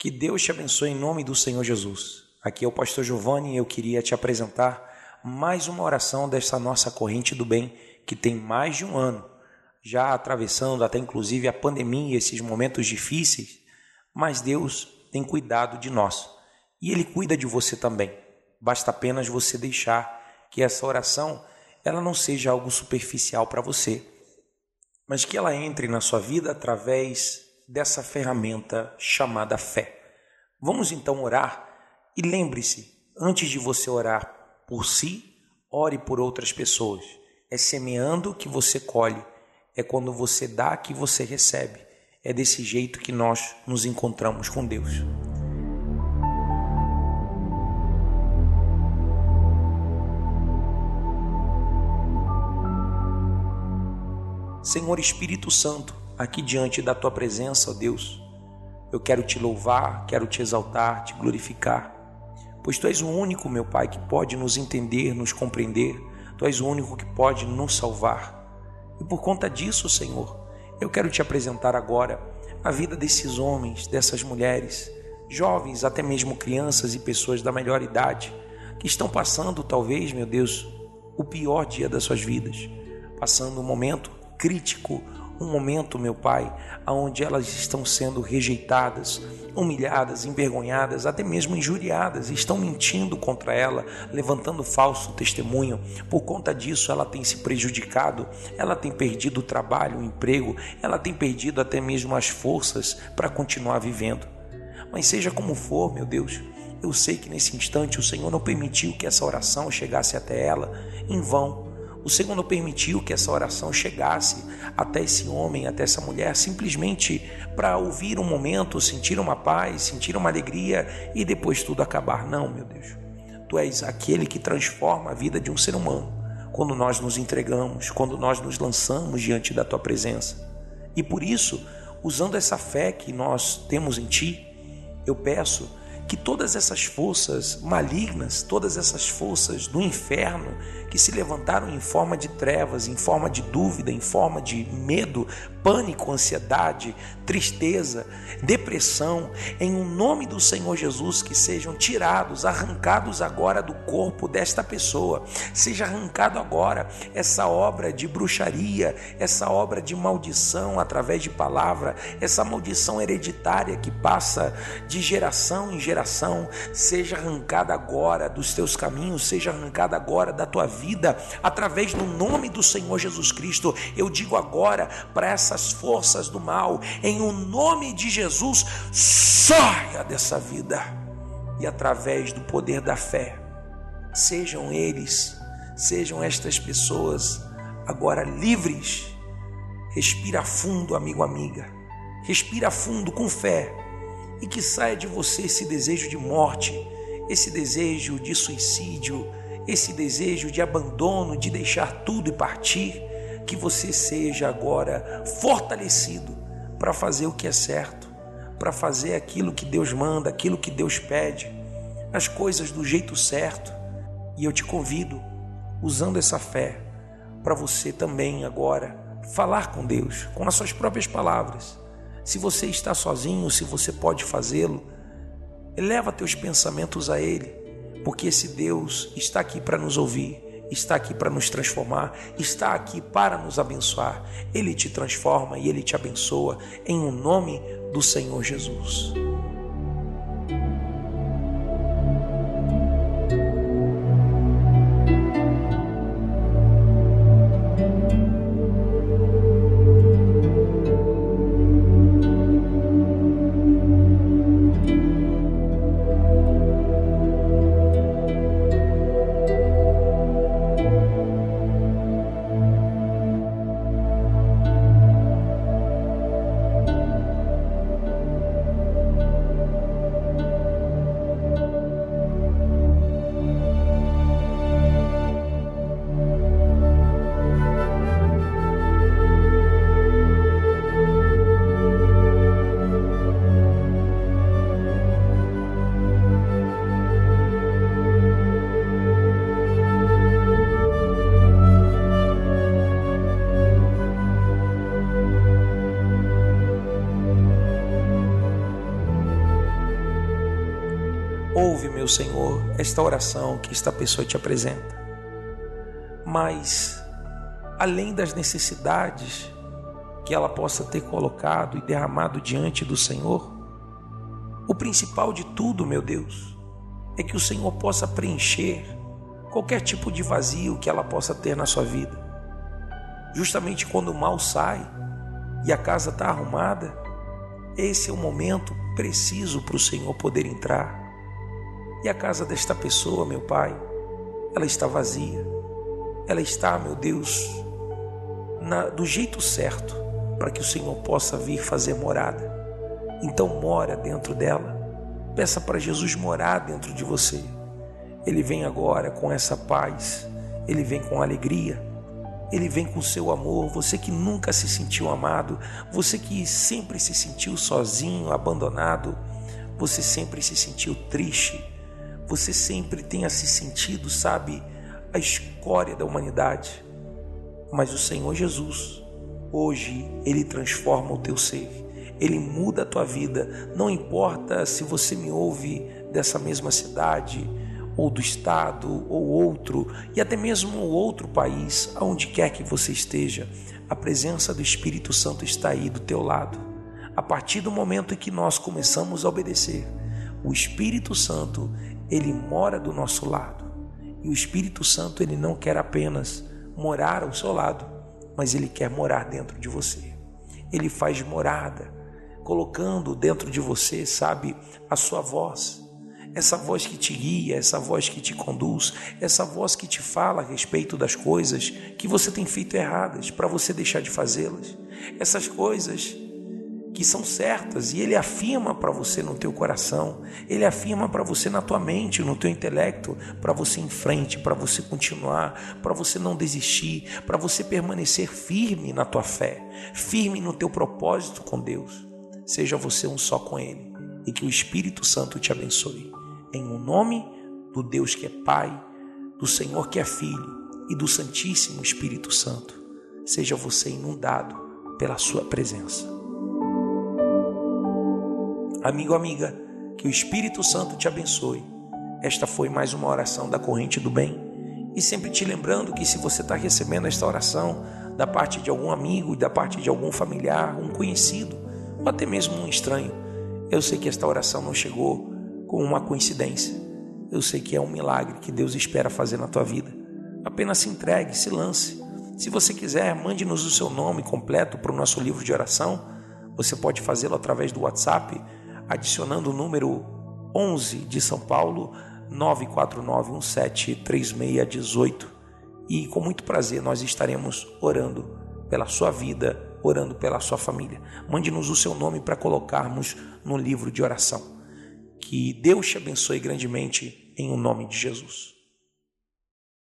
Que Deus te abençoe em nome do Senhor Jesus. Aqui é o pastor Giovanni e eu queria te apresentar mais uma oração dessa nossa corrente do bem que tem mais de um ano, já atravessando até inclusive a pandemia, esses momentos difíceis, mas Deus tem cuidado de nós e Ele cuida de você também. Basta apenas você deixar que essa oração ela não seja algo superficial para você, mas que ela entre na sua vida através dessa ferramenta chamada fé. Vamos então orar e lembre-se, antes de você orar por si, ore por outras pessoas. É semeando que você colhe, é quando você dá que você recebe. É desse jeito que nós nos encontramos com Deus. Senhor Espírito Santo, aqui diante da tua presença, ó Deus, eu quero te louvar, quero te exaltar, te glorificar, pois tu és o único, meu Pai, que pode nos entender, nos compreender, tu és o único que pode nos salvar. E por conta disso, Senhor, eu quero te apresentar agora a vida desses homens, dessas mulheres, jovens, até mesmo crianças e pessoas da melhor idade, que estão passando, talvez, meu Deus, o pior dia das suas vidas, passando um momento crítico, um momento, meu Pai, onde elas estão sendo rejeitadas, humilhadas, envergonhadas, até mesmo injuriadas, estão mentindo contra ela, levantando falso testemunho. Por conta disso, ela tem se prejudicado, ela tem perdido o trabalho, o emprego, ela tem perdido até mesmo as forças para continuar vivendo. Mas seja como for, meu Deus, eu sei que nesse instante o Senhor não permitiu que essa oração chegasse até ela em vão o Senhor não permitiu que essa oração chegasse até esse homem, até essa mulher, simplesmente para ouvir um momento, sentir uma paz, sentir uma alegria e depois tudo acabar. Não, meu Deus. Tu és aquele que transforma a vida de um ser humano quando nós nos entregamos, quando nós nos lançamos diante da tua presença. E por isso, usando essa fé que nós temos em ti, eu peço que todas essas forças malignas, todas essas forças do inferno que se levantaram em forma de trevas, em forma de dúvida, em forma de medo, pânico, ansiedade, tristeza, depressão, em um nome do Senhor Jesus, que sejam tirados, arrancados agora do corpo desta pessoa, seja arrancado agora essa obra de bruxaria, essa obra de maldição através de palavra, essa maldição hereditária que passa de geração em geração, seja arrancada agora dos teus caminhos, seja arrancada agora da tua vida, através do nome do Senhor Jesus Cristo. Eu digo agora para essa essas forças do mal, em o nome de Jesus, saia dessa vida e através do poder da fé, sejam eles, sejam estas pessoas agora livres. Respira fundo, amigo, amiga. Respira fundo com fé e que saia de você esse desejo de morte, esse desejo de suicídio, esse desejo de abandono, de deixar tudo e partir que você seja agora fortalecido para fazer o que é certo, para fazer aquilo que Deus manda, aquilo que Deus pede, as coisas do jeito certo. E eu te convido, usando essa fé, para você também agora falar com Deus, com as suas próprias palavras. Se você está sozinho, se você pode fazê-lo, eleva teus pensamentos a Ele, porque esse Deus está aqui para nos ouvir está aqui para nos transformar, está aqui para nos abençoar. Ele te transforma e ele te abençoa em o um nome do Senhor Jesus. Ouve, meu Senhor, esta oração que esta pessoa te apresenta. Mas, além das necessidades que ela possa ter colocado e derramado diante do Senhor, o principal de tudo, meu Deus, é que o Senhor possa preencher qualquer tipo de vazio que ela possa ter na sua vida. Justamente quando o mal sai e a casa está arrumada, esse é o momento preciso para o Senhor poder entrar. E a casa desta pessoa, meu Pai, ela está vazia. Ela está, meu Deus, na, do jeito certo para que o Senhor possa vir fazer morada. Então, mora dentro dela. Peça para Jesus morar dentro de você. Ele vem agora com essa paz, ele vem com alegria, ele vem com seu amor. Você que nunca se sentiu amado, você que sempre se sentiu sozinho, abandonado, você sempre se sentiu triste, você sempre tenha se sentido, sabe, a escória da humanidade. Mas o Senhor Jesus, hoje, ele transforma o teu ser. Ele muda a tua vida. Não importa se você me ouve dessa mesma cidade, ou do estado, ou outro, e até mesmo outro país, aonde quer que você esteja, a presença do Espírito Santo está aí do teu lado. A partir do momento em que nós começamos a obedecer, o Espírito Santo, ele mora do nosso lado. E o Espírito Santo, ele não quer apenas morar ao seu lado, mas ele quer morar dentro de você. Ele faz morada, colocando dentro de você, sabe, a sua voz essa voz que te guia, essa voz que te conduz, essa voz que te fala a respeito das coisas que você tem feito erradas para você deixar de fazê-las. Essas coisas que são certas e ele afirma para você no teu coração, ele afirma para você na tua mente, no teu intelecto, para você em frente, para você continuar, para você não desistir, para você permanecer firme na tua fé, firme no teu propósito com Deus. Seja você um só com ele e que o Espírito Santo te abençoe em o um nome do Deus que é Pai, do Senhor que é Filho e do Santíssimo Espírito Santo. Seja você inundado pela Sua presença. Amigo, amiga, que o Espírito Santo te abençoe. Esta foi mais uma oração da corrente do bem. E sempre te lembrando que se você está recebendo esta oração da parte de algum amigo, da parte de algum familiar, um conhecido, ou até mesmo um estranho, eu sei que esta oração não chegou com uma coincidência. Eu sei que é um milagre que Deus espera fazer na tua vida. Apenas se entregue, se lance. Se você quiser, mande-nos o seu nome completo para o nosso livro de oração. Você pode fazê-lo através do WhatsApp, adicionando o número 11 de São Paulo, 949173618. E com muito prazer nós estaremos orando pela sua vida, orando pela sua família. Mande-nos o seu nome para colocarmos no livro de oração. Que Deus te abençoe grandemente em o nome de Jesus.